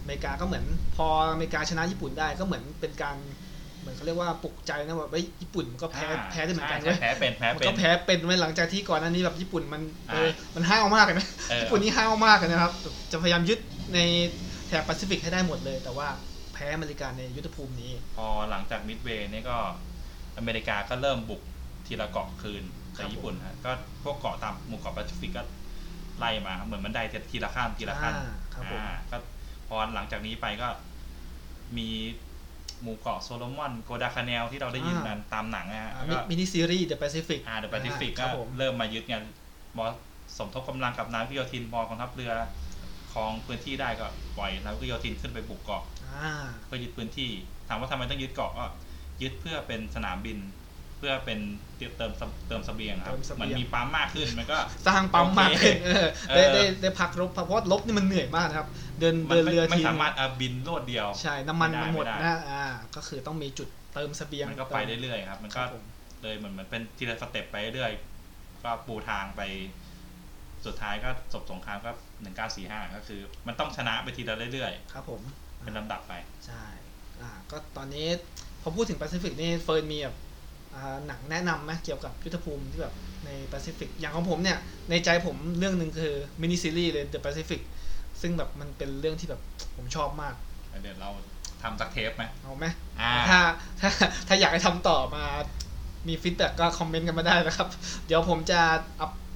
อเมริกาก็เหมือน พออเมริกาชนะญี่ปุ่นได้ก็เหมือนเป็นการเหมือนเขาเรียกว่าปลุกใจนะว่าเฮ้ยญี่ปุ่นมันก็แพ้อ่าแพ้ได้เหมือนกันใช่เว้ยใช่แพ้เป็นแพ้มันเป็นก็แพ้เป็นไว้หลังจากที่ก่อนหน้านี้แบบญี่ปุ่นมันเอออ่ามันห้าวมากเลยนะเออญี่ปุ่นนี่ห้าวมากเลยนะครับแบบจะพยายามยึดใน แถบแปซิฟิกให้ได้หมดเลย แต่ว่าแพ้อเมริกาในยุทธภูมินี้ พอหลังจากมิดเวย์นี่ก็อเมริกาก็เริ่มบุกทีละเกาะคืนครัจากญี่ปุ่นฮะก็พวกเกาะตามหมู่เกาะแปซิฟิกก็ไล่มาครับเหมือนมันได้ทีละข้ามทีละขั้นอ่าครับผมอ่าก็พอหลังจากนี้ไปก็มีหมู่เกาะโซโลมอนกัวดาลคาแนลที่เราได้ยินกันตามหนังนะฮะอ่าแล้วมิก็มินิซีรีส์ The Pacific อ่า The Pacific ก็รับผมเริ่มมายึดไงมอสมทบกำลังกับนาวิกโยธินพอกองทัพเรือ ครองพื้นที่ได้ก็ปล่อยนาวิกโยธินขึ้นไปบุกเกาะอ่าเพื่อยึดพื้นที่ ถามว่าทำไมต้องยึดเกาะก็ยึดเพื่อเป็นสนามบิน เพื่อเป็นเตรียมเติมเสเติมเสบียงครับเติมเสบียงเหมือนมีปั๊มมากขึ้นมันก็สร้างปั๊มมากโอเคขึ้นเออเออได้ได้ได้พักรบเพราะว่าลบนี่มันเหนื่อยมากนะครับ เดินมันเดินไม่เรือไม่ทีสามารถเอาบินรวดเดียว ใช่น้ำมันไม่ได้มันหมดไม่ได้นะอ่าก็คือต้องมีจุดเติมเสบียงมันก็ไปเรื่อยๆครับ มันก็ครับผมเลยเหมือนเหมือนเป็นทีละ step ไปเรื่อยๆก็ปูทางไป สุดท้ายก็จบสงครามก็หนึ่งเก้าสี่ห้าก็คือ มันต้องชนะไปทีละเรื่อยครับผมๆเป็นลำดับไป ใช่อ่าก็ตอนนี้พอพูดถึงแปซิฟิกนี่เฟิร์นมีแบบอ่าหนังแนะนำไหมเกี่ยวกับยุทธภูมิที่แบบในแปซิฟิกอย่างของผมเนี่ย ในใจผมเรื่องหนึ่งคือมินิซีรีส์เลย The Pacific ซึ่งแบบมันเป็นเรื่องที่แบบผมชอบมาก เดี๋ยวเราทำสักเทปไหมเอาไหมอ่าถ้าถ้าถ้าอยากให้ทำต่อมามี feedback ก็คอมเมนต์กันมาได้นะครับ เดี๋ยวผมจะ up up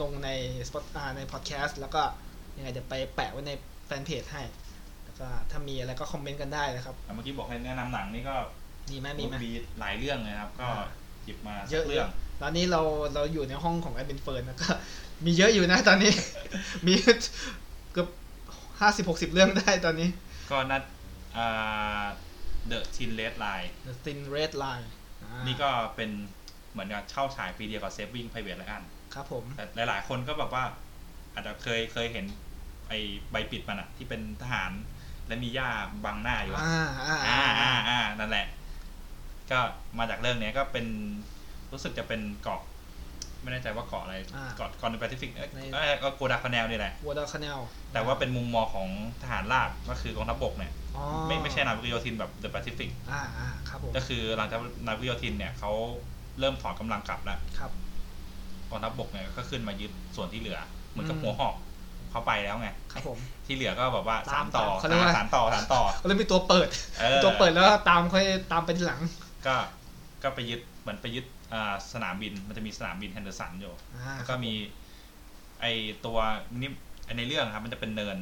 ลงใน Spot อ่าในพอดแคสต์แล้วก็ยังไงเดี๋ยวไปแปะไว้ในแฟนเพจให้ แล้วก็ถ้ามีอะไรก็คอมเมนต์กันได้นะครับ เมื่อกี้บอกให้แนะนำหนังนี่ก็มีไหมมีไหมมีหลายเรื่องเลยครับ ก็อ่าหยิบมาสัเยอะกเรื่องตอนนี้เราเราอยู่ในห้องของแอดมินเฟิร์นนะก็มีเยอะอยู่นะตอนนี้ มีเกือบห้าสิบหกสิบเรื่องได้ตอนนี้ ก็นัดอ่า The Tin Red Line The Thin Red Line อ่านี่ก็เป็นเหมือนกับเช่าฉายปีเดียวกับ Saving Private Ryan ครับผมแต่หลาย ๆ คนก็แบบว่า อาจจะเคยเคยเห็นไอใบปิดมันอะที่เป็นทหาร และมีหญ้าบังหน้าอยู่อะอ่าอ่าอ่าอ่าอ่าอ่านั่นแหละ ก็มาจากเรื่องเนี้ยก็เป็นรู้สึกจะเป็นเกาะไม่แน่ใจว่าเกาะอะไรอ่าเกาะเกาะในแปซิฟิกเอ้ยในเอ้ยก็กัวดัลคาแนลนี่แหละกัวดัลคาแนลแต่ว่าเป็นมุมมองของทหารราบก็คือกองทัพบกเนี่ยอ๋อไม่ไม่ใช่นาวิกโยธินแบบ The Pacificอ่าอ่าครับผมก็คือหลังจากนาวิกโยธินเนี่ยเขาเริ่มถอนกำลังกลับแล้วครับก องทัพบกเนี่ยก็ขึ้นมายึดส่วนที่เหลือ เหมือนกับอืมหัวหอกเขาไปแล้วไงครับผมที่เหลือก็แบบว่าตาสามมต่อตามเขาเรียกว่าสามต่อสามต่อก็เลยมีตัวเปิดเออตัวเปิดแล้วก็ตามค่อยตามไปทีหลัง ก็ก็ไปยึดเหมือนไปยึดอ่าสนามบินมันจะมีสนามบินแฮนเดอร์สันอยู่อ่าแล้วก็มีไอตัวนี่ไอ้ในเรื่องครับ มันจะเป็นเนิน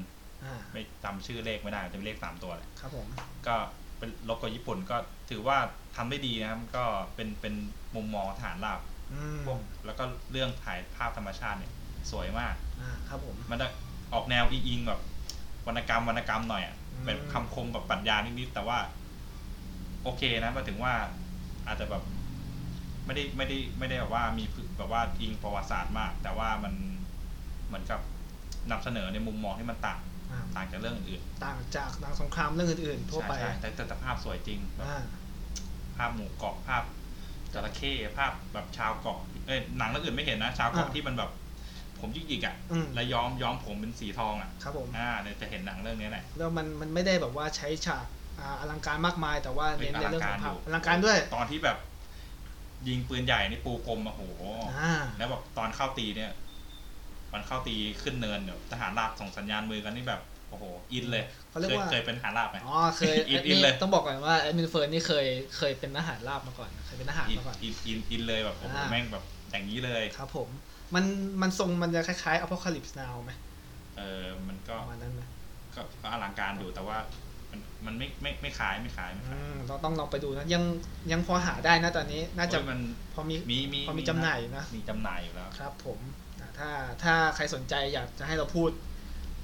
อ่าไม่จำชื่อเลขไม่ได้จะเป็นเลขสามตัวเลยครับผมก็เป็นโลโก้ญี่ปุ่นก็ถือว่าทำได้ดีนะครับ ก็เป็นเป็นมุมมองทหารราบอืม พวกแล้วก็เรื่องถ่ายภาพธรรมชาติเนี่ย สวยมากอ่าครับผมมันจะออกแนวอิงๆแบบวรรณกรรมวรรณกรรมหน่อยอะอืมเป็นคำคมแบบปรัชญานิดๆแต่ว่า โอเคนะหมายถึงว่าอาจจะแบบ ไม่ได้ไม่ได้ไม่ได้แบบว่ามีแบบว่าอิงประวัติศาสตร์มาก แต่ว่ามันเหมือนกับนำเสนอในมุมมองที่มันต่างอ่าต่างจากเรื่องอื่นต่างจากหนังสงครามเรื่องอื่นๆๆทั่วไปใช่ใช่แต่แต่แต่ภาพสวยจริงแบบอ่าภาพหมู่เกาะภาพ จระเข้ภาพแบบชาวเกาะเอ้ยหนังเรื่องอื่นไม่เห็นนะชาวเกาะอ่าที่มันแบบ ผมยิกๆอะอืม แล้วย้อมย้อมผมเป็นสีทองอะครับผม อ่าเนี่ยจะเห็นหนังเรื่องนี้แหละ แล้วมันมันไม่ได้แบบว่าใช้ฉากอ่าอลังการมากมาย แต่ว่าเน้นในเรื่องของภาพอลังการด้วยตอนที่แบบ ยิงปืนใหญ่นี่ปูพรมอะโห อ่า แล้วแบบตอนเข้าตีเนี่ย มันเข้าตีขึ้นเนินแบบทหารราบส่งสัญญาณมือกันนี่แบบ โอ้โห อินเลย เขาเรียกเคยว่าเคยเป็นทหารราบไหมอ๋อเคยอินแอดอินมินเลยต้องบอกก่อนว่าแอดมินเฟิร์นนี่เคยเคยเป็นทหารราบมาก่อนเคยเป็นทหารอินมาก่อนอินอินอินเลยแบบโอ้โหอ่าแม่งแบบอย่างนี้เลยครับผม มันมันทรงมันจะคล้ายๆ Apocalypse Now ไหมเออมันก็ประมาณนั้นไหมก็ก็อลังการอยู่แต่ว่ามันมันไม่ไม่ไม่ขายไม่ขายไม่อืขายมเราต้องลองไปดูนะยังยังพอหาได้นะตอนนี้ น่าจะโอ้ยมันพอมีมีมีพอมีจำหน่ายอยู่นะมีจำหน่ายอยู่แล้วครับ ผมอ่าถ้าถ้าใครสนใจอยากจะให้เราพูด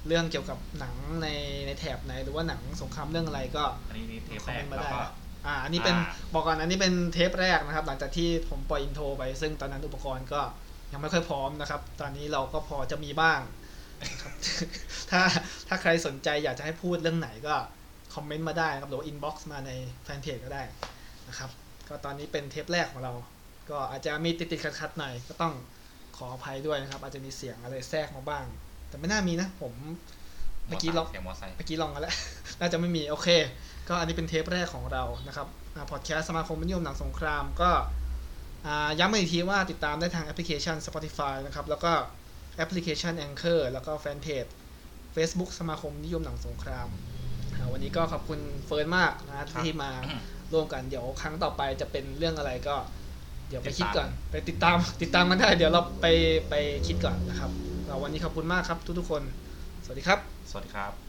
เรื่องเกี่ยวกับหนังในในแถบไหน หรือว่าหนังสงครามเรื่องอะไรก็อันนี้นี่เทปคอมแรเมกนต์มาแล้วได้ก็นะอ่าอันนี้เป็นอ่าบอกก่อนอันนี้เป็นเทปแรกนะครับ หลังจากที่ผมปล่อย intro ไป ซึ่งตอนนั้นอุปกรณ์ก็ยังไม่ค่อยพร้อมนะครับ ตอนนี้เราก็พอจะมีบ้างนะครับถ้าถ้าใครสนใจอยากจะให้พูดเรื่องไหนก็คอมเมนต์มาได้นะครับหรือว่า inbox มาในแฟนเพจก็ได้นะครับ ก็ตอนนี้เป็นเทปแรกของเรา ก็อาจจะมีติดติดขัดขัดๆหน่อยก็ต้องขออภัยด้วยนะครับ อาจจะมีเสียงอะไรแทรกมาบ้าง แต่ไม่น่ามีนะ ผมเมื่อกี้เราเสียงมอไซค์เมื่อกี้ลองกันแล้ว น่าจะไม่มีโอเค ก็อันนี้เป็นเทปแรกของเรานะครับพอดแคสต์สมาคมนิยมหนังสงครามก็อ่าย้ำอีกทีว่าติดตามได้ทางแอปพลิเคชัน Spotify นะครับ แล้วก็แอปพลิเคชัน Anchor แล้วก็แฟนเพจ Facebook สมาคมนิยมหนังสงครามอ่าวันนี้ก็ขอบคุณเฟิร์นมากนะที่มาร่วมกันเดี๋ยวครั้งต่อไปจะเป็นเรื่องอะไรก็ เดี๋ยวไปคิดก่อน ไปติดตามติดตามกันได้ เดี๋ยวเราไปไปคิดก่อนนะครับเรา วันนี้ขอบคุณมากครับทุกๆคน สวัสดีครับ สวัสดีครับ